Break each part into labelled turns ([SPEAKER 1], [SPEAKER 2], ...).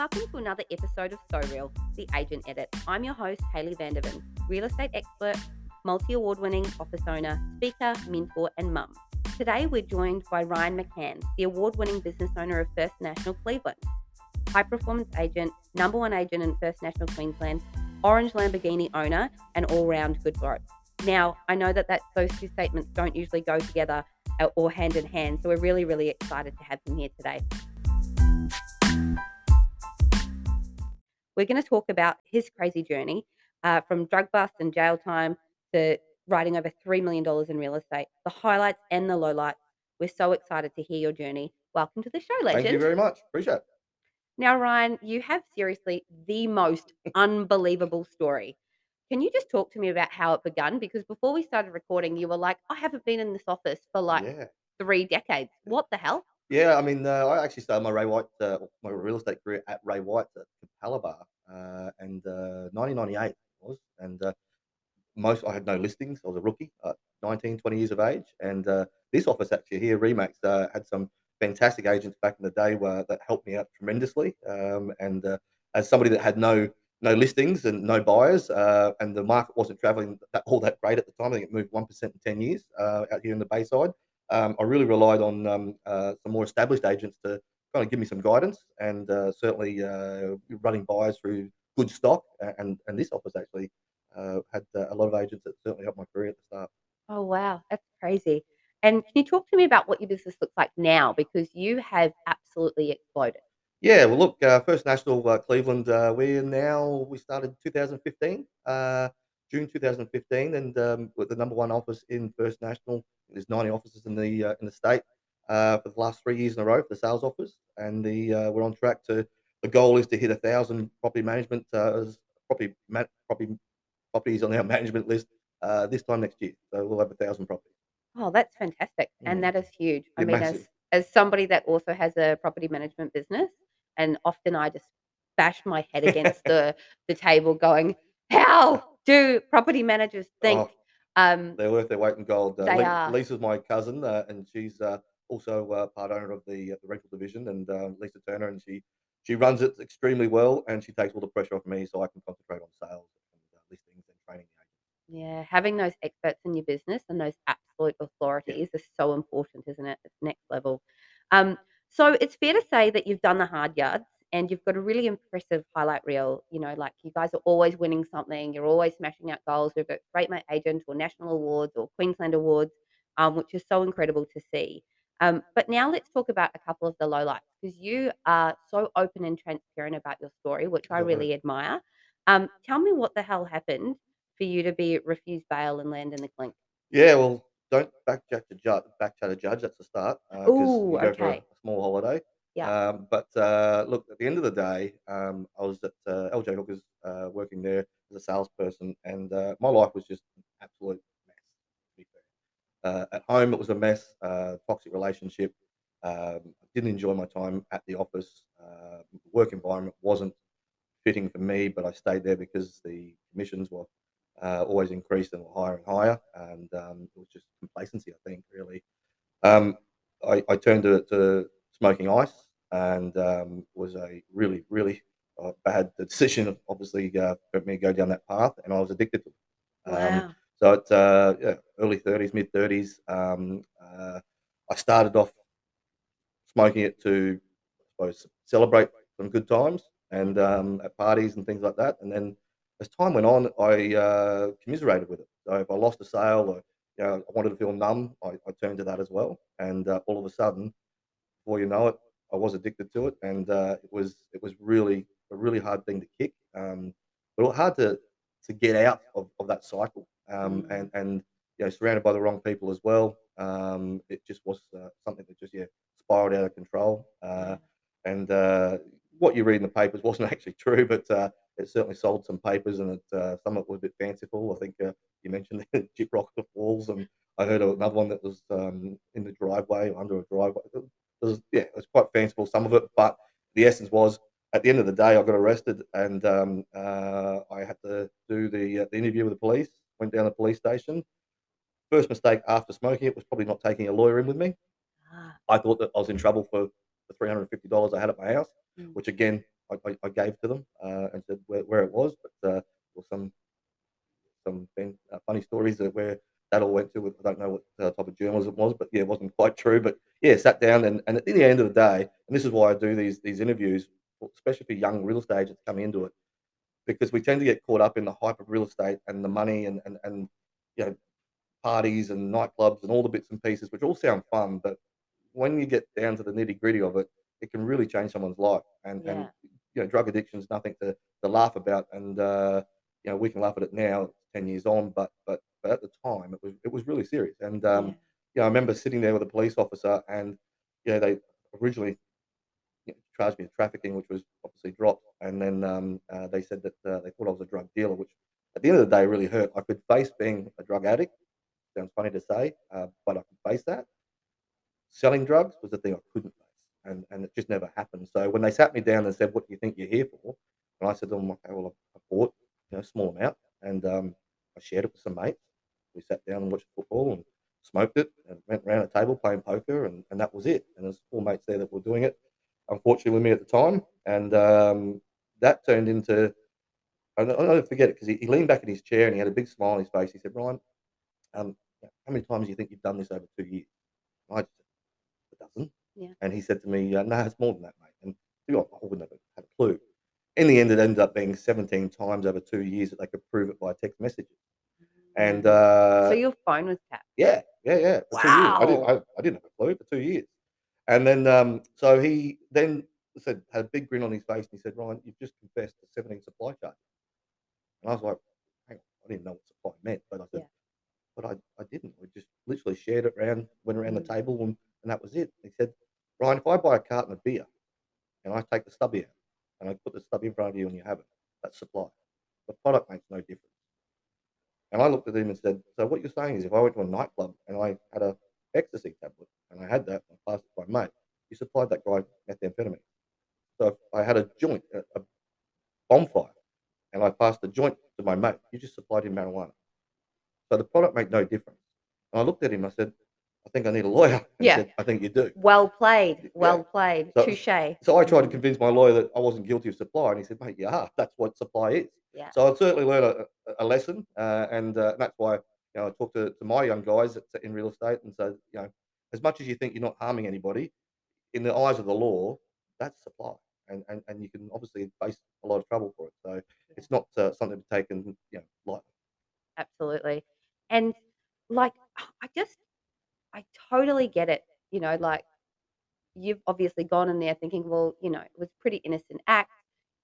[SPEAKER 1] Welcome to another episode of So Real, the Agent Edit. I'm your host, Hayley Vanderven, real estate expert, multi award winning office owner, speaker, mentor, and mum. Today, we're joined by Ryan McCann, the award winning business owner of First National Cleveland, high performance agent, number one agent in First National Queensland, orange Lamborghini owner, and all round good bloke. Now, I know that, that those two statements don't usually go together uh, or hand in hand, so we're really, really excited to have him here today. We're going to talk about his crazy journey uh, from drug bust and jail time to writing over $3 million in real estate, the highlights and the lowlights. We're so excited to hear your journey. Welcome to the show, legend.
[SPEAKER 2] Thank you very much. Appreciate it.
[SPEAKER 1] Now, Ryan, you have seriously the most unbelievable story. Can you just talk to me about how it began? Because before we started recording, you were like, I haven't been in this office for like
[SPEAKER 2] Yeah.
[SPEAKER 1] three decades. What the hell?
[SPEAKER 2] Yeah, I mean, uh, I actually started my Ray White, uh, my real estate career at Ray White at Capalaba, uh, and uh, 1998 it was, and uh, most I had no listings. I was a rookie, uh, 19, 20 years of age, and uh, this office actually here, Remax, uh, had some fantastic agents back in the day where, that helped me out tremendously. Um, and uh, as somebody that had no no listings and no buyers, uh, and the market wasn't traveling that, all that great at the time. I think it moved one percent in ten years uh, out here in the Bayside. Um, I really relied on um, uh, some more established agents to kind of give me some guidance, and uh, certainly uh, running buyers through good stock. And and this office actually uh, had uh, a lot of agents that certainly helped my career at the start.
[SPEAKER 1] Oh, wow. That's crazy. And can you talk to me about what your business looks like now? Because you have absolutely exploded.
[SPEAKER 2] Yeah, well, look, uh, First National uh, Cleveland, uh, we're now, we started 2015, uh, June 2015, and um, we're the number one office in First National. There's 90 offices in the uh, in the state uh, for the last three years in a row for the sales office, and the uh, we're on track to. The goal is to hit a thousand property management uh, as property ma- property properties on our management list uh, this time next year. So we'll have a thousand properties.
[SPEAKER 1] Oh, that's fantastic. And
[SPEAKER 2] Mm.
[SPEAKER 1] that is huge. I mean, as, as somebody that also has a property management business, and often I just bash my head against the, the table going, How do property managers think?
[SPEAKER 2] Oh,
[SPEAKER 1] Um,
[SPEAKER 2] They're worth their weight in gold. Uh,
[SPEAKER 1] They
[SPEAKER 2] Li-
[SPEAKER 1] are.
[SPEAKER 2] Lisa's my cousin, uh, and she's uh, also uh, part owner of the, uh, the rental division, and uh, Lisa Turner, and she she runs it extremely well, and she takes all the pressure off me, so I can concentrate on sales and uh, listings and training the agents.
[SPEAKER 1] yeah, having those experts in your business and those absolute authorities is so important, isn't it? It's next level. Um, so it's fair to say that you've done the hard yards and you've got a really impressive highlight reel. You know, like you guys are always winning something, you're always smashing out goals. We've got Rate My Agent or national awards or Queensland awards, um, which is so incredible to see. Um, but now let's talk about a couple of the lowlights because you are so open and transparent about your story, which I really admire. Um, tell me what the hell happened for you to be refused bail and land in the clink.
[SPEAKER 2] Yeah, well, don't backchat to judge. Backchat a judge. That's the start. Because
[SPEAKER 1] Ooh,
[SPEAKER 2] you go for
[SPEAKER 1] okay.
[SPEAKER 2] a small holiday.
[SPEAKER 1] Yeah.
[SPEAKER 2] Um, but uh, look, at the end of the day, um, I was at uh, LJ Hookers uh, working there as a salesperson, and uh, my life was just an absolute mess. Uh, at home it was a mess. Uh, toxic relationship. Um, didn't enjoy my time at the office. Uh, work environment wasn't fitting for me, but I stayed there because the commissions were always increased and were higher and higher, and um, it was just complacency, I think, really. Um, I, I turned to, to smoking ice, and um, was a really, really uh, bad decision, obviously, uh, for me to go down that path, and I was addicted to it. Um,
[SPEAKER 1] Wow.
[SPEAKER 2] so at uh, yeah, early 30s, mid 30s, um, uh, I started off smoking it to, I suppose, celebrate some good times and um, at parties and things like that. And then as time went on, I uh, commiserated with it. So if I lost a sale or you know, I wanted to feel numb, I, I turned to that as well. And uh, all of a sudden, before you know it, I was addicted to it, and uh, it was it was really a really hard thing to kick, um, but it was hard to to get out of, of that cycle. Um,
[SPEAKER 1] Mm.
[SPEAKER 2] and and you know, surrounded by the wrong people as well. Um, it just was uh, something that just yeah spiraled out of control. Uh, and uh, what you read in the papers wasn't actually true, but uh, it certainly sold some papers, and it, uh, some of it was a bit fanciful. I think uh, you mentioned the Gyprock walls, and I heard another one that was um, in the driveway, under a driveway. It was, yeah, it was quite fanciful, some of it, but the essence was at the end of the day, I got arrested, and um, uh, I had to do the, uh, the interview with the police. Went down to the police station. First mistake after smoking it was probably not taking a lawyer in with me.
[SPEAKER 1] Ah,
[SPEAKER 2] I thought that I was in trouble for the three hundred and fifty dollars I had at my house,
[SPEAKER 1] Mm.
[SPEAKER 2] which again I, I, I gave to them uh, and said where, where it was, but uh, or some some fin- uh, funny stories that where that all went to. I don't know what uh, type of journalism it was, but yeah, it wasn't quite true. But yeah, sat down and, and at the end of the day, and this is why I do these these interviews, especially for young real estate agents coming into it, because we tend to get caught up in the hype of real estate and the money and and, and you know parties and nightclubs and all the bits and pieces, which all sound fun, but when you get down to the nitty gritty of it, it can really change someone's life. And and you know, drug addiction is nothing to, to laugh about. And uh, you know, we can laugh at it now, ten years on, but but but at the time, it was it was really serious. And um,
[SPEAKER 1] Yeah.
[SPEAKER 2] you know, I remember sitting there with a police officer, and you know, they originally you know, charged me with trafficking, which was obviously dropped, and then um, uh, they said that uh, they thought I was a drug dealer, which at the end of the day really hurt. I could face being a drug addict. Sounds funny to say, uh, but I could face that. Selling drugs was the thing I couldn't face, and and it just never happened. So when they sat me down and said, "What do you think you're here for?" and I said to them, "Okay, well, I I bought you know a small amount, and um, I shared it with some mates. We sat down and watched football and smoked it, and went around a table playing poker, and, and that was it. And there's four mates there that were doing it, unfortunately with me at the time, and um, that turned into. I will never forget it because he, he leaned back in his chair and he had a big smile on his face. He said, "Ryan, um, how many times do you think you've done this over two years?" And I just said, "A dozen."
[SPEAKER 1] Yeah.
[SPEAKER 2] And he said to me, uh, "No, it's more than that, mate." And to be honest, I wouldn't have had a clue. In the end, it ended up being 17 times over two years that they could prove it by text messages. And uh,
[SPEAKER 1] so your phone was tapped.
[SPEAKER 2] yeah, yeah, yeah. Years. I didn't,
[SPEAKER 1] Wow.
[SPEAKER 2] I, I didn't have a clue for two years. And then, um, so he then said, had a big grin on his face, and he said, "Ryan, you've just confessed to 17 supply charges." And I was like, "Hang on, I didn't know what supply meant," but I said,
[SPEAKER 1] Yeah.
[SPEAKER 2] "But I, I didn't. We just literally shared it around, went around
[SPEAKER 1] Mm.
[SPEAKER 2] the table, and, and that was it." He said, "Ryan, if I buy a carton of beer, and I take the stubby out, and I put the stubby in front of you, and you have it, that's supply. The product makes no difference." And I looked at him and said, "So what you're saying is, if I went to a nightclub and I had a ecstasy tablet and I had that and I passed it to my mate, you supplied that guy methamphetamine. So if I had a joint, a, a bonfire, and I passed the joint to my mate, you just supplied him marijuana. So the product made no difference. And I looked at him. I said, I think I need a lawyer. And
[SPEAKER 1] Yeah.
[SPEAKER 2] said, I think you do.
[SPEAKER 1] Well played.
[SPEAKER 2] Yeah.
[SPEAKER 1] Well played.
[SPEAKER 2] So-
[SPEAKER 1] Touche.
[SPEAKER 2] So I tried to convince my lawyer that I wasn't guilty of supply, and he said, "Mate, you are. That's what supply is."
[SPEAKER 1] Yeah.
[SPEAKER 2] So I've certainly learned a, a- lesson, uh, and uh, that's why you know I talk to, to my young guys in real estate, and so you know, as much as you think you're not harming anybody, in the eyes of the law, that's supply, and and, and you can obviously face a lot of trouble for it. So it's not uh, something to be taken, you know, lightly.
[SPEAKER 1] absolutely. And like, I just, I totally get it. You know, like you've obviously gone in there thinking, well, you know, it was pretty innocent act.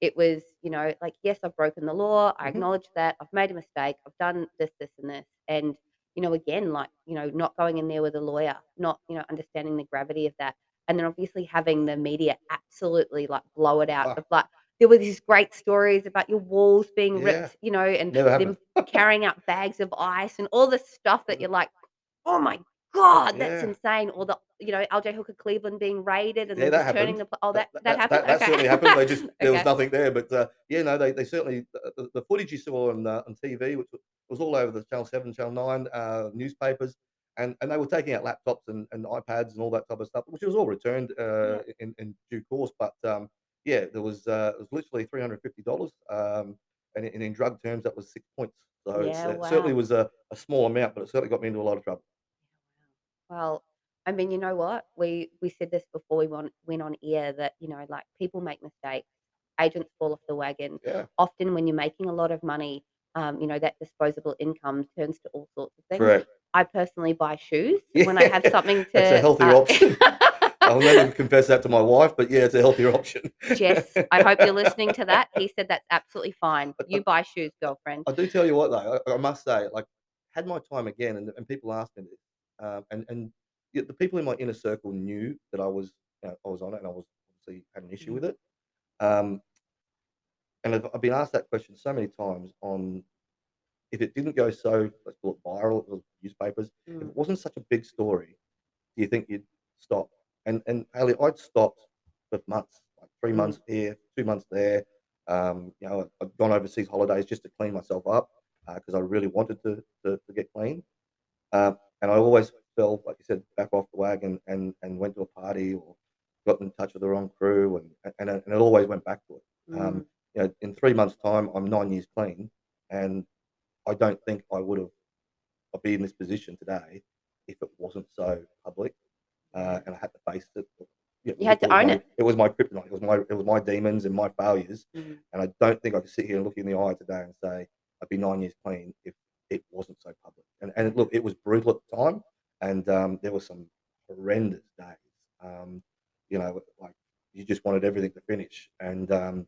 [SPEAKER 1] It was, you know, like, yes, I've broken the law. I
[SPEAKER 2] Mhm.
[SPEAKER 1] acknowledge that. I've made a mistake. I've done this, this, and this. And, you know, again, like, you know, not going in there with a lawyer, not, you know, understanding the gravity of that. And then obviously having the media absolutely like blow it out
[SPEAKER 2] Ah.
[SPEAKER 1] of like, there were these great stories about your walls being
[SPEAKER 2] Yeah.
[SPEAKER 1] ripped, you know, and
[SPEAKER 2] Never
[SPEAKER 1] them carrying out bags of ice and all this stuff that you're like, oh my god, that's
[SPEAKER 2] Yeah.
[SPEAKER 1] insane. Or the you know LJ Hooker Cleveland being raided and
[SPEAKER 2] Yeah,
[SPEAKER 1] then
[SPEAKER 2] that
[SPEAKER 1] just turning the pl- oh that that, happened.
[SPEAKER 2] that,
[SPEAKER 1] okay.
[SPEAKER 2] certainly happened. They just there was
[SPEAKER 1] Okay.
[SPEAKER 2] nothing there, but uh, yeah, no, they, they certainly the, the- the footage you saw on uh, on TV, which was, all over the Channel Seven, Channel Nine uh, newspapers, and, and they were taking out laptops and, and iPads and all that type of stuff, which was all returned uh, in, in due course. But um, yeah, there was uh, it was literally three hundred fifty dollars, um, and, in- and in drug terms, that was six points. So it's,
[SPEAKER 1] Yeah,
[SPEAKER 2] uh, it certainly
[SPEAKER 1] wow.
[SPEAKER 2] was a, a small amount, but it certainly got me into a lot of trouble.
[SPEAKER 1] Well, I mean, you know what? We we said this before we went went on air that you know like people make mistakes, agents fall off the wagon.
[SPEAKER 2] Yeah,
[SPEAKER 1] Often when you're making a lot of money, um, you know that disposable income turns to all sorts of things. I personally buy shoes when I have something to.
[SPEAKER 2] that's a healthier
[SPEAKER 1] uh,
[SPEAKER 2] option. I'll never confess that to my wife, but yeah, it's a healthier option.
[SPEAKER 1] Jess, I hope you're listening to that. He said that's absolutely fine. You buy shoes, girlfriend.
[SPEAKER 2] I do tell you what though, I, I must say, like, had my time again, and, and people asked me this, um, and and the people in my inner circle knew that I was, you know, I was on it, and I was obviously had an issue
[SPEAKER 1] Mhm.
[SPEAKER 2] with it. Um, and I've, I've been asked that question so many times on if it didn't go so let's call it viral, or newspapers. If
[SPEAKER 1] Mm.
[SPEAKER 2] it wasn't such a big story, do you think you'd stop? And and Haley, I'd stopped for months, like three
[SPEAKER 1] Mm.
[SPEAKER 2] months here, two months there. Um, you know, I've gone overseas holidays just to clean myself up because I really wanted to to, to get clean. Um, and I always fell, like you said, back off the wagon and and went to a party or got in touch with the wrong crew, and and, it- and it always went back to it. Um,
[SPEAKER 1] Mm.
[SPEAKER 2] you know, in three months' time, I'm nine years clean, and I don't think I would have I'd be in this position today if it wasn't so public, uh, and I had to face it. Yeah,
[SPEAKER 1] You had to own
[SPEAKER 2] my-
[SPEAKER 1] it.
[SPEAKER 2] It was my kryptonite. It was my it was my demons and my failures,
[SPEAKER 1] Mm.
[SPEAKER 2] and I don't think I could sit here and look you in the eye today and say I'd be nine years clean if it wasn't so public. And and look, it was brutal at the time, and um, there were some horrendous days. Um, you know, like you just wanted everything to finish, and um,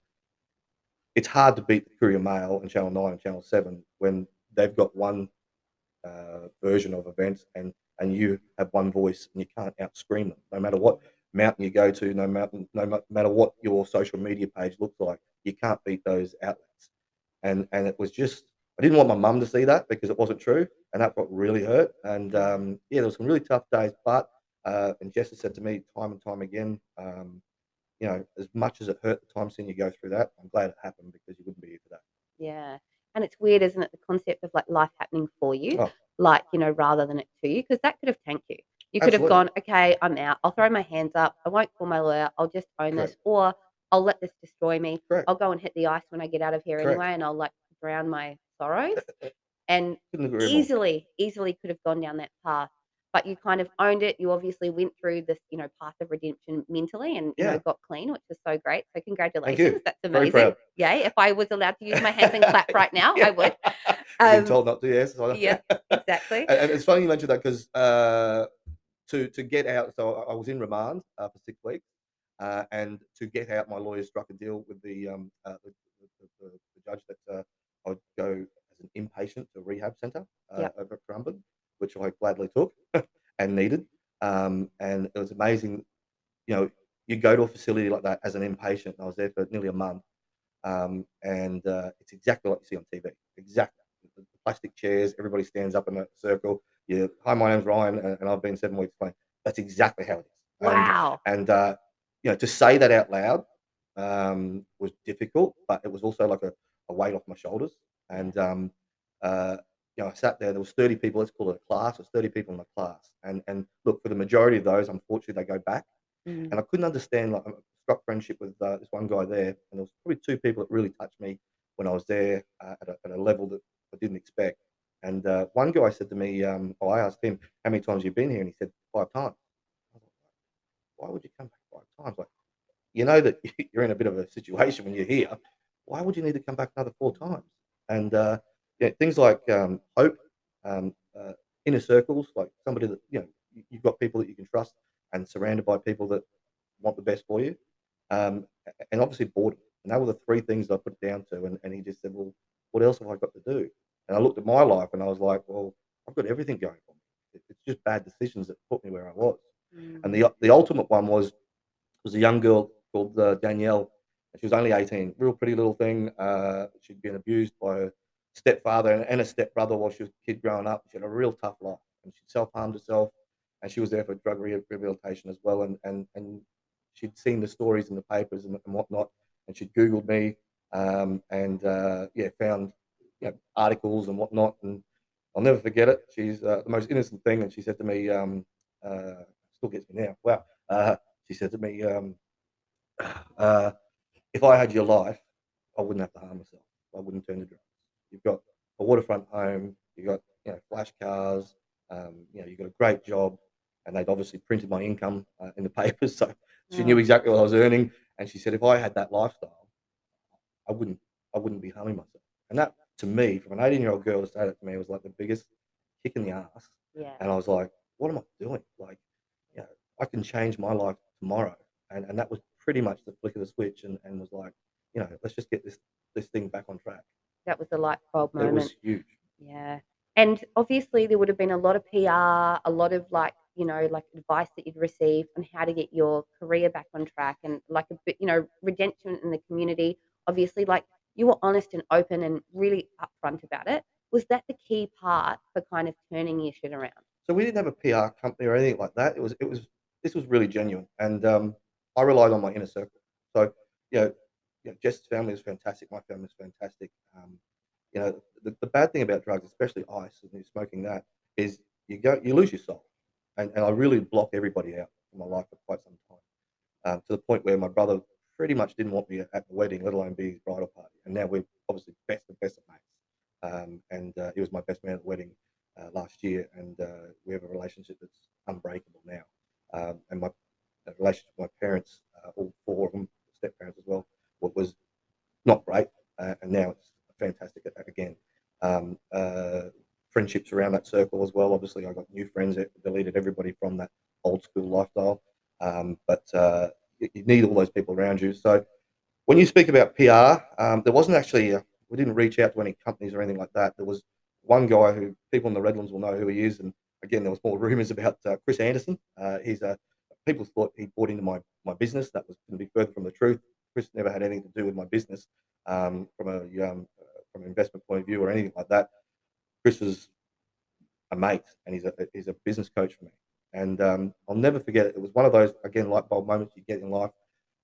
[SPEAKER 2] it's hard to beat the Courier Mail and Channel Nine and Channel Seven when they've got one uh, version of events and and you have one voice and you can't out scream them, no matter what mountain you go to, no mountain, no matter what your social media page looks like, you can't beat those outlets. And and it was just I didn't want my mum to see that because it wasn't true, and that what really hurt. And um, yeah, there was some really tough days, but uh, and Jess has said to me time and time again, um, you know, as much as it hurt the time seeing you go through that, I'm glad it happened because you wouldn't be here today.
[SPEAKER 1] Yeah. And it's weird, isn't it? The concept of like life happening for you,
[SPEAKER 2] Oh.
[SPEAKER 1] like, you know, rather than it to you, because that could have tanked you. You could
[SPEAKER 2] Absolutely.
[SPEAKER 1] have gone, okay, I'm out. I'll throw my hands up. I won't call my lawyer. I'll just own this, or I'll let this destroy me.
[SPEAKER 2] Correct.
[SPEAKER 1] I'll go and hit the ice when I get out of here
[SPEAKER 2] Correct.
[SPEAKER 1] anyway, and I'll like drown my sorrows. And easily, easily could have gone down that path. But you kind of owned it. You obviously went through this, you know, path of redemption mentally and you
[SPEAKER 2] Yeah.
[SPEAKER 1] know got clean, which is so great. So congratulations. That's amazing. Yay. If I was allowed to use my hands and clap right now, I would.
[SPEAKER 2] Been
[SPEAKER 1] Um,
[SPEAKER 2] told not to, yes. so-
[SPEAKER 1] yeah, Exactly.
[SPEAKER 2] and, it's funny you mentioned that because uh, to to get out, so I was in remand uh, for six weeks, uh, and to get out, my lawyer struck a deal with the um, uh, the, the, the, the judge that I would go as an inpatient to a rehab centre uh,
[SPEAKER 1] Yep.
[SPEAKER 2] over at Currumbin, which I gladly took and needed. Um, and it was amazing, you know, you go to a facility like that as an inpatient. And I was there for nearly a month, um, and uh, it's exactly like you see on TV. Exactly, the, plastic chairs, everybody stands up in a circle. Yeah, hi, my name's Ryan, and, and I've been seven weeks clean. That's exactly how it is. And-
[SPEAKER 1] Wow.
[SPEAKER 2] and uh, you know, to say that out loud um, was difficult, but it was also like a, a weight off my shoulders. And um, uh, you know, I sat there. There was thirty people. Let's call it a class. There's thirty people in the class. And and look, for the majority of those, unfortunately, they go back.
[SPEAKER 1] Mm.
[SPEAKER 2] And I couldn't understand. Like, I struck friendship with uh, this one guy there, and there was probably two people that really touched me when I was there uh, at, a, at a level that I didn't expect. And uh, one guy said to me, um, oh, I asked him how many times you've been here, and he said five times. Like, Why would you come back five times? Like, you know that you're in a bit of a situation when you're here. Why would you need to come back another four times? And uh, yeah, things like um, hope, um, uh, inner circles, like somebody that you know you- you've got people that you can trust, and surrounded by people that want the best for you, um, and obviously boredom. And that were the three things I put it down to. And, and he just said, "Well, what else have I got to do?" And I looked at my life and I was like, "Well, I've got everything going for me. It's just bad decisions that put me where I was."
[SPEAKER 1] Mm.
[SPEAKER 2] And the the ultimate one was was a young girl called uh, Danielle. She was only 18, real pretty little thing. Uh, she'd been abused by her stepfather and, and a stepbrother while she was a kid growing up. She had a real tough life, and she self harmed herself. And she was there for drug rehabilitation as well. And and and she'd seen the stories in the papers and, and whatnot. And she'd googled me, um, and uh, yeah, found you know, articles and whatnot. And I'll never forget it. She's uh, the most innocent thing. And she said to me, um, uh, still gets me now. Wow. Uh, she said to me, um, uh, if I had your life, I wouldn't have to harm myself. I wouldn't turn to drugs. You've got a waterfront home. You've got you know flash cars. Um, you know you've got a great job, and they'd obviously printed my income uh, in the papers, so she knew
[SPEAKER 1] Oh.
[SPEAKER 2] exactly what I was earning. And she said, if I had that lifestyle, I wouldn't, I wouldn't be harming myself. And that, to me, from an 18 year old girl to say that to me was like the biggest kick in the ass.
[SPEAKER 1] Yeah.
[SPEAKER 2] And I was like, what am I doing? Like, you know, I can change my life tomorrow. And and that was pretty much the flick of the switch and, and was like, you know, let's just get this this thing back on track.
[SPEAKER 1] That was the light bulb moment.
[SPEAKER 2] It was huge.
[SPEAKER 1] Yeah. And obviously there would have been a lot of PR, a lot of like, you know, like advice that you'd received on how to get your career back on track and like a bit, you know, redemption in the community. Obviously, like you were honest and open and really upfront about it. Was that the key part for kind of turning your shit around?
[SPEAKER 2] So we didn't have a PR company or anything like that. It was it was this was really genuine, and um, I relied on my inner circle. So you know, you know, Jess's family is fantastic. My family is fantastic. Um, you know, the, the bad thing about drugs, especially ice and smoking that, is you go you lose your soul, and, and I really blocked everybody out from my life for quite some time, um, to the point where my brother pretty much didn't want me at the wedding, let alone be his bridal party. And now we're obviously best of best of mates. Um, and uh, he was my best man at the wedding uh, last year, and uh, we have a relationship that's unbreakable now. Um, and my relationship with my parents, uh, all four of them, step parents as well, what was not great, uh, and now it's fantastic again. Um, uh, friendships around that circle as well. Obviously, I got new friends that deleted everybody from that old school lifestyle. Um, but uh, you, you, need all those people around you. So when you speak about PR, um, there wasn't actually, a, we didn't reach out to any companies or anything like that. There was one guy who people in the Redlands will know who he is. And again, there was more rumors about uh, Chris Anderson. Uh, he's a, people thought he bought into my, my business. That was going to be further from the truth. Chris never had anything to do with my business um, from a um, from an investment point of view or anything like that. Chris was a mate, and he's a he's a business coach for me. And um, I'll never forget it. It was one of those again light bulb moments you get in life.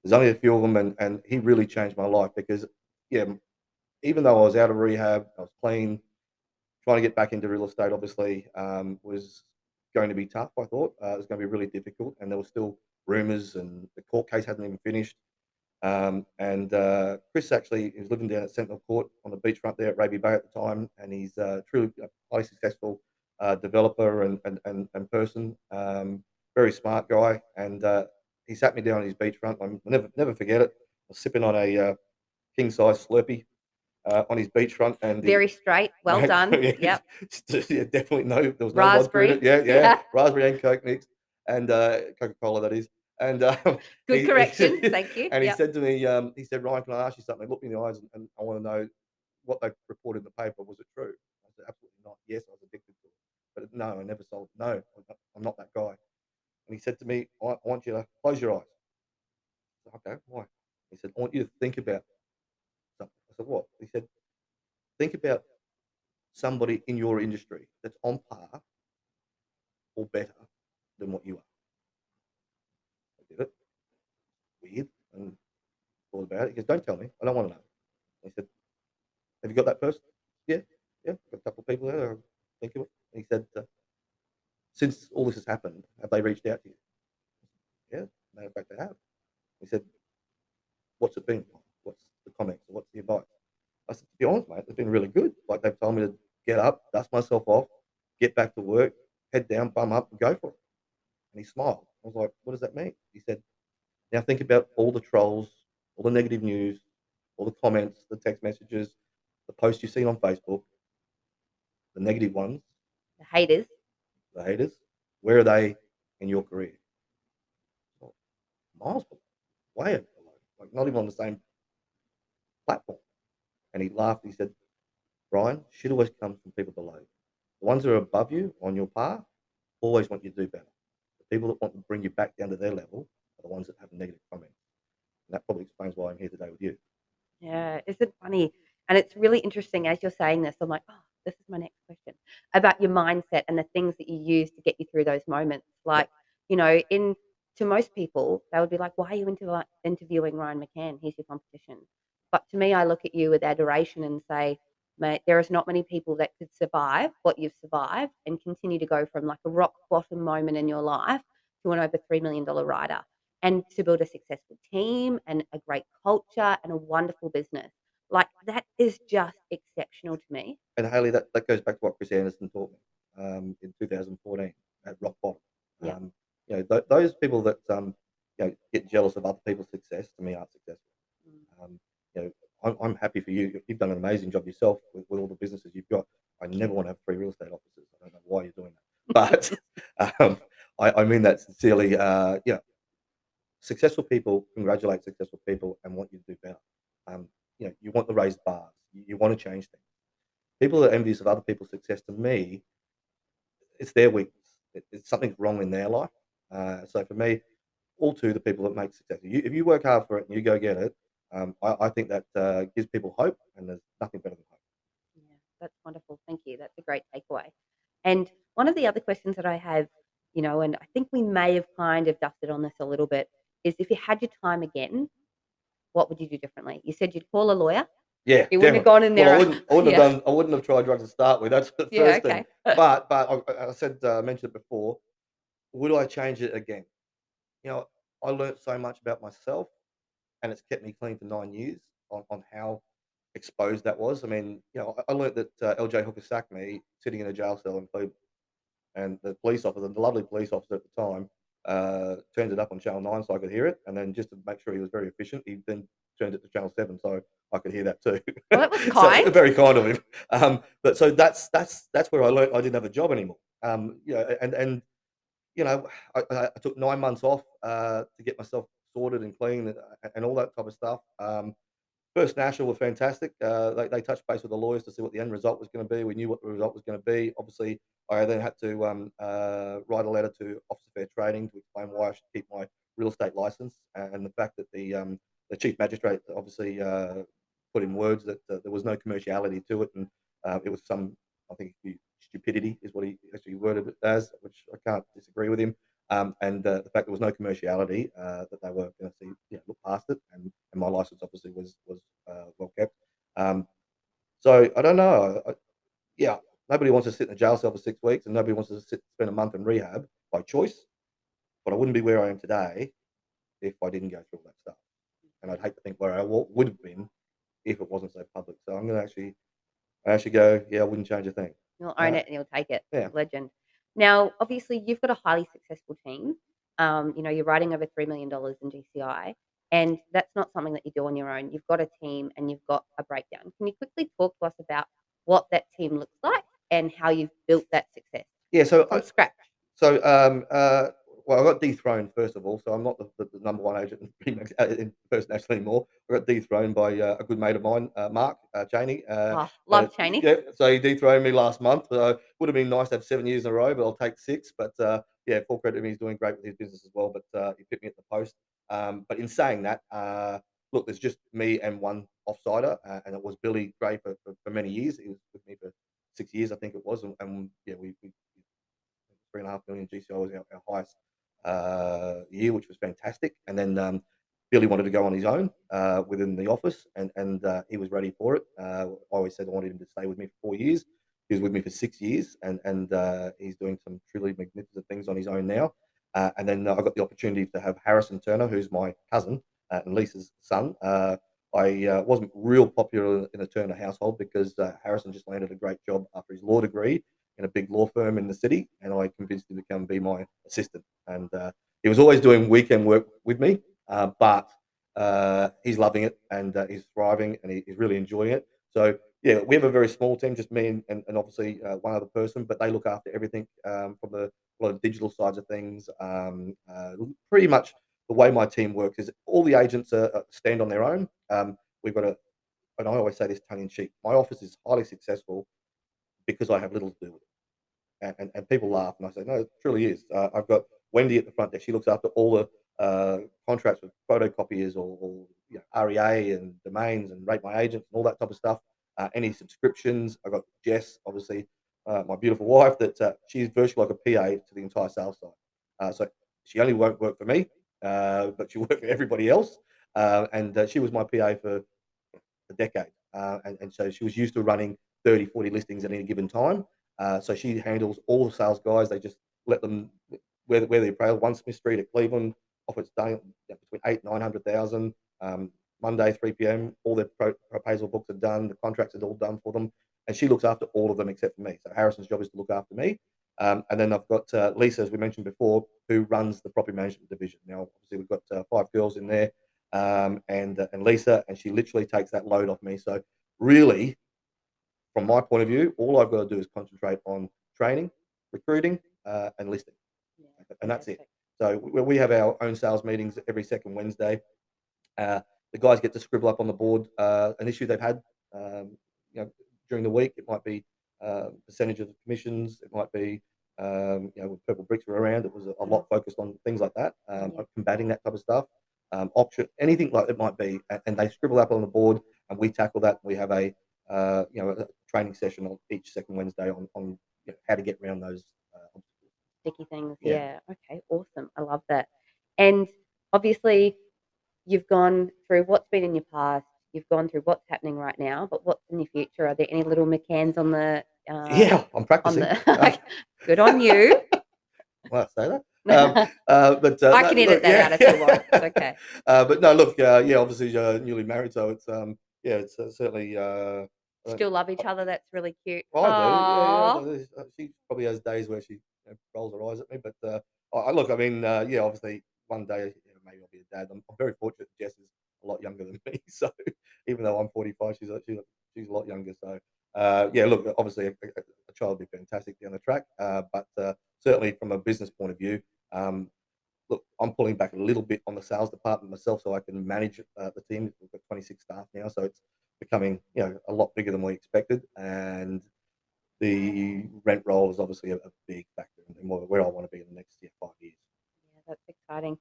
[SPEAKER 2] There's only a few of them, and and he really changed my life because yeah, even though I was out of rehab, I was clean, trying to get back into real estate. Obviously, um, was going to be tough. I thought uh, it was going to be really difficult, and there were still rumors, and the court case hadn't even finished. Um, and uh, Chris actually is living down at Sentinel Court on the beachfront there at Raby Bay at the time, and he's uh, truly a highly successful uh, developer and, and, and, and person. Um, very smart guy, and uh, he sat me down on his beachfront. I'll never never forget it. I was sipping on a uh, king size Slurpee uh, on his beachfront, and
[SPEAKER 1] very straight, well done. yeah, yep,
[SPEAKER 2] yeah, definitely no. There was
[SPEAKER 1] no raspberry.
[SPEAKER 2] Yeah, yeah, yeah, raspberry and coke mix and Coca Cola that is. And um,
[SPEAKER 1] good he, correction, he, thank you.
[SPEAKER 2] And yep. he said to me, um, he said, Ryan, can I ask you something? Look me in the eyes, and, and I want to know what they reported in the paper. Was it true? I said, absolutely not. Yes, I was addicted to it. But no, I never sold. No, I'm not that guy. And he said to me, I, I want you to close your eyes. I said, okay, why? He said, I want you to think about. I said, what? He said, think about somebody in your industry that's on par or better than what you are. I did it. Weird. And thought about it. He goes, don't tell me. I don't want to know. He said, have you got that person? Yeah, yeah. Got a couple of people there. Of it. And he said, uh, since all this has happened, have they reached out to you? Yeah, matter of fact, they have. He said, what's it been? What's the comments? What's the advice? I said, to be honest, mate, it's been really good. Like they've told me to get up, dust myself off, get back to work, head down, bum up, and go for it. And he smiled. I was like, what does that mean? He said, now think about all the trolls, all the negative news, all the comments, the text messages, the posts you've seen on Facebook, the negative ones,
[SPEAKER 1] the haters.
[SPEAKER 2] The haters. Where are they in your career? Well, miles below, way below, like not even on the same platform. And he laughed. He said, Ryan, shit always comes from people below. The ones that are above you on your path always want you to do better. The people that want to bring you back down to their level are the ones that have negative comments. And that probably explains why I'm here today with you.
[SPEAKER 1] Yeah, isn't it funny? And it's really interesting as you're saying this. I'm like, oh, this is my next question about your mindset and the things that you use to get you through those moments. Like, you know, in to most people, they would be like, why are you into, interviewing Ryan McCann? He's your competition. But to me, I look at you with adoration and say, mate, there is not many people that could survive what you've survived and continue to go from like a rock bottom moment in your life to an over $3 million rider and to build a successful team and a great culture and a wonderful business. Like that is just exceptional to me.
[SPEAKER 2] And Haley, that, that goes back to what Chris Anderson taught me um, in 2014 at rock bottom. Yeah. Um, you know, th- those people that um, you know get jealous of other people's success to me aren't successful. Mm. You know, I'm, I'm, happy for you. You've done an amazing job yourself with, with, all the businesses you've got. I never want to have three real estate offices. I don't know why you're doing that, but um, I, I, mean that sincerely. Uh, yeah, successful people congratulate successful people and want you to do better. Um, you know, you want the raised bars. You, you want to change things. People that are envious of other people's success, to me, it's their weakness. It, it's something wrong in their life. Uh, so for me, all to the people that make success. You, if you work hard for it and you go get it, um, I, I, think that uh, gives people hope, and there's nothing better than hope.
[SPEAKER 1] Yeah, that's wonderful. Thank you. That's a great takeaway. And one of the other questions that I have, you know, and I think we may have kind of dusted on this a little bit, is if you had your time again, what would you do differently? You said you'd call a lawyer.
[SPEAKER 2] Yeah,
[SPEAKER 1] you wouldn't have gone in there.
[SPEAKER 2] Well, I wouldn't, I wouldn't yeah. have done. I wouldn't have tried drugs to start with. That's the yeah, first okay. thing. But but I, I said uh, I mentioned it before. Would I change it again? You know, I learned so much about myself and it's kept me clean for nine years on, on how exposed that was. I mean, you know, I, I learned that uh, LJ Hooker sacked me sitting in a jail cell in Cleveland, and the police officer, the lovely police officer at the time, uh, turned it up on Channel Nine so I could hear it, and then just to make sure he was very efficient, he then turned it to Channel Seven so I could hear that too.
[SPEAKER 1] Well, that was
[SPEAKER 2] So,
[SPEAKER 1] kind.
[SPEAKER 2] very kind of him. Um, but so that's that's that's where I learned I didn't have a job anymore. Um, you know, and and you know, I, I I took nine months off uh, to get myself sorted and clean and, and all that type of stuff. Um, First National were fantastic. Uh, they, they touched base with the lawyers to see what the end result was going to be. We knew what the result was going to be. Obviously, I then had to um, uh, write a letter to Office of Fair Trading to explain why I should keep my real estate license and the fact that the um, the chief magistrate obviously uh, put in words that uh, there was no commerciality to it and uh, it was some I think stupidity is what he actually worded it as, which I can't disagree with him. Um, and uh, the fact there was no commerciality, uh, that they were going to see, you know, look past it, and, and my license obviously was was uh, well kept. Um, so I don't know. I, yeah, nobody wants to sit in a jail cell for six weeks, and nobody wants to sit, spend a month in rehab by choice. But I wouldn't be where I am today if I didn't go through all that stuff, and I'd hate to think where I would have been if it wasn't so public. So I'm going to actually, I actually go, yeah, I wouldn't change a thing.
[SPEAKER 1] You'll own
[SPEAKER 2] Uh,
[SPEAKER 1] it and you'll take it.
[SPEAKER 2] yeah.
[SPEAKER 1] Legend. Now, obviously, you've got a highly successful team. Um, you know, you're writing over $3 million in GCI, and that's not something that you do on your own. You've got a team and you've got a breakdown. Can you quickly talk to us about what that team looks like and how you've built that success
[SPEAKER 2] Yeah. So I,
[SPEAKER 1] from scratch?
[SPEAKER 2] So, um, uh, well, I got dethroned first of all. So I'm not the, the, the number one agent in, uh, in First National anymore. I got dethroned by uh, a good mate of mine, uh, Mark uh, Cheney. Uh,
[SPEAKER 1] Oh, love
[SPEAKER 2] uh,
[SPEAKER 1] Cheney.
[SPEAKER 2] Yeah, so he dethroned me last month. Uh, would have been nice to have seven years in a row, but I'll take six. But uh, yeah, full credit to him. He's doing great with his business as well. But uh, he picked me at the post. Um, but in saying that, uh, look, there's just me and one offsider, uh, and it was Billy Gray for, for, for many years. He was with me for six years, I think it was. And, and yeah, we, we three and a half million GCI was our, our highest uh, year, which was fantastic. And then um, Billy wanted to go on his own uh, within the office, and and uh, he was ready for it. Uh, I always said I wanted him to stay with me for four years. He was with me for six years, and and uh, he's doing some truly magnificent things on his own now. Uh, and then I got the opportunity to have Harrison Turner, who's my cousin and Lisa's son. I wasn't real popular in the Turner household because Harrison just landed a great job after his law degree in a big law firm in the city, and I convinced him to come be my assistant. And uh, he was always doing weekend work with me, uh, but uh, he's loving it and uh, he's thriving and he, he's really enjoying it. So yeah, we have a very small team, just me and, and, and obviously uh, one other person, but they look after everything um, from the digital sides of things. Um, uh, pretty much the way my team works is all the agents are- stand on their own. Um, we've got a, and I always say this tongue in cheek. My office is highly successful because I have little to do with it. And, and, and people laugh, and I say, no, it truly is. Uh, I've got Wendy at the front desk. She looks after all the uh, contracts with photocopiers or, or you know, REA and domains and rate my agents and all that type of stuff. Uh, any subscriptions. I've got Jess, obviously, uh, my beautiful wife, that uh, she's virtually like a PA to the entire sales side. Uh, so she only won't work for me, but she work for everybody else. And she was my PA for a decade. And, and so she was used to running 30, 40 listings at any given time. Uh, so she handles all the sales guys. They just let them where, where they appraisal. One Smith Street at Cleveland, off its done between eight, 900,000. Um, Monday, 3 p.m., all their pro- proposal books are done. The contracts are all done for them. And she looks after all of them except for me. So Harrison's job is to look after me. Um, and then I've got uh, Lisa, as we mentioned before, who runs the property management division. Now, obviously, we've got uh, five girls in there, um, and uh, and Lisa, and she literally takes that load off me. So really, from my point of view, all I've got to do is concentrate on training, recruiting, uh, and listing,
[SPEAKER 1] Yeah,
[SPEAKER 2] and that's it. So we, we have our own sales meetings every second Wednesday. Uh, the guys get to scribble up on the board uh, an issue they've had. Um, you know, during the week, it might be uh, percentage of the commissions. It might be um, you know when purple bricks were around. It was a, lot focused on things like that, um,
[SPEAKER 1] Yeah.
[SPEAKER 2] combating that type of stuff. Um, option, anything like it might be, and, and they scribble up on the board, and we tackle that. We have a uh, you know a training session on each second Wednesday on on you know, how to get around those uh, obstacles.
[SPEAKER 1] sticky things.
[SPEAKER 2] Yeah.
[SPEAKER 1] Yeah. Okay. Awesome. I love that. And obviously, you've gone through what's been in your past. You've gone through what's happening right now. But what's in your future? Are there any little McCanns on the? Uh,
[SPEAKER 2] yeah, I'm
[SPEAKER 1] On
[SPEAKER 2] practicing.
[SPEAKER 1] the.
[SPEAKER 2] Uh,
[SPEAKER 1] Good on you.
[SPEAKER 2] well, I say that. Um, Uh, but uh,
[SPEAKER 1] I
[SPEAKER 2] no,
[SPEAKER 1] can edit
[SPEAKER 2] look,
[SPEAKER 1] that
[SPEAKER 2] yeah,
[SPEAKER 1] out if you want. It's okay.
[SPEAKER 2] Uh, but no, look, uh, yeah, obviously uh, newly married, so it's um, yeah, it's uh, certainly.
[SPEAKER 1] Still love each other. That's really cute.
[SPEAKER 2] I do. Yeah, yeah, uh, she probably has days where she you know, rolls her eyes at me, but uh, I, look. I mean, uh, yeah, obviously one day you know, maybe I'll be a dad. I'm, I'm very fortunate. Jess is a lot younger than me, so even though I'm 45, she's a, she's a, she's a lot younger. So uh, yeah, look, obviously a, a, a child would be fantastic down the track, uh, but uh, certainly from a business point of view. Um, Look, I'm pulling back a little bit on the sales department myself, so I can manage uh, the team. We've got 26 staff now, so it's becoming you know a lot bigger than we expected, and the rent roll is obviously a, a big factor in where where I want to be in the next yeah, five years.
[SPEAKER 1] Yeah, that's exciting.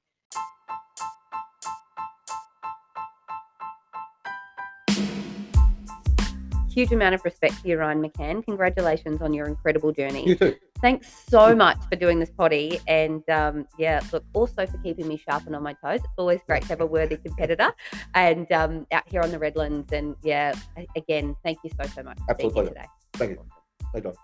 [SPEAKER 1] Huge amount of respect to you, Ryan McCann. Congratulations on your incredible journey.
[SPEAKER 2] You too.
[SPEAKER 1] Thanks so much for doing this potty. And um, yeah, look, also for keeping me sharp and on my toes. It's always great to have a worthy competitor and um, out here on the Redlands. And yeah, again, thank you so, so much for being here today.
[SPEAKER 2] Thank you. Thank you.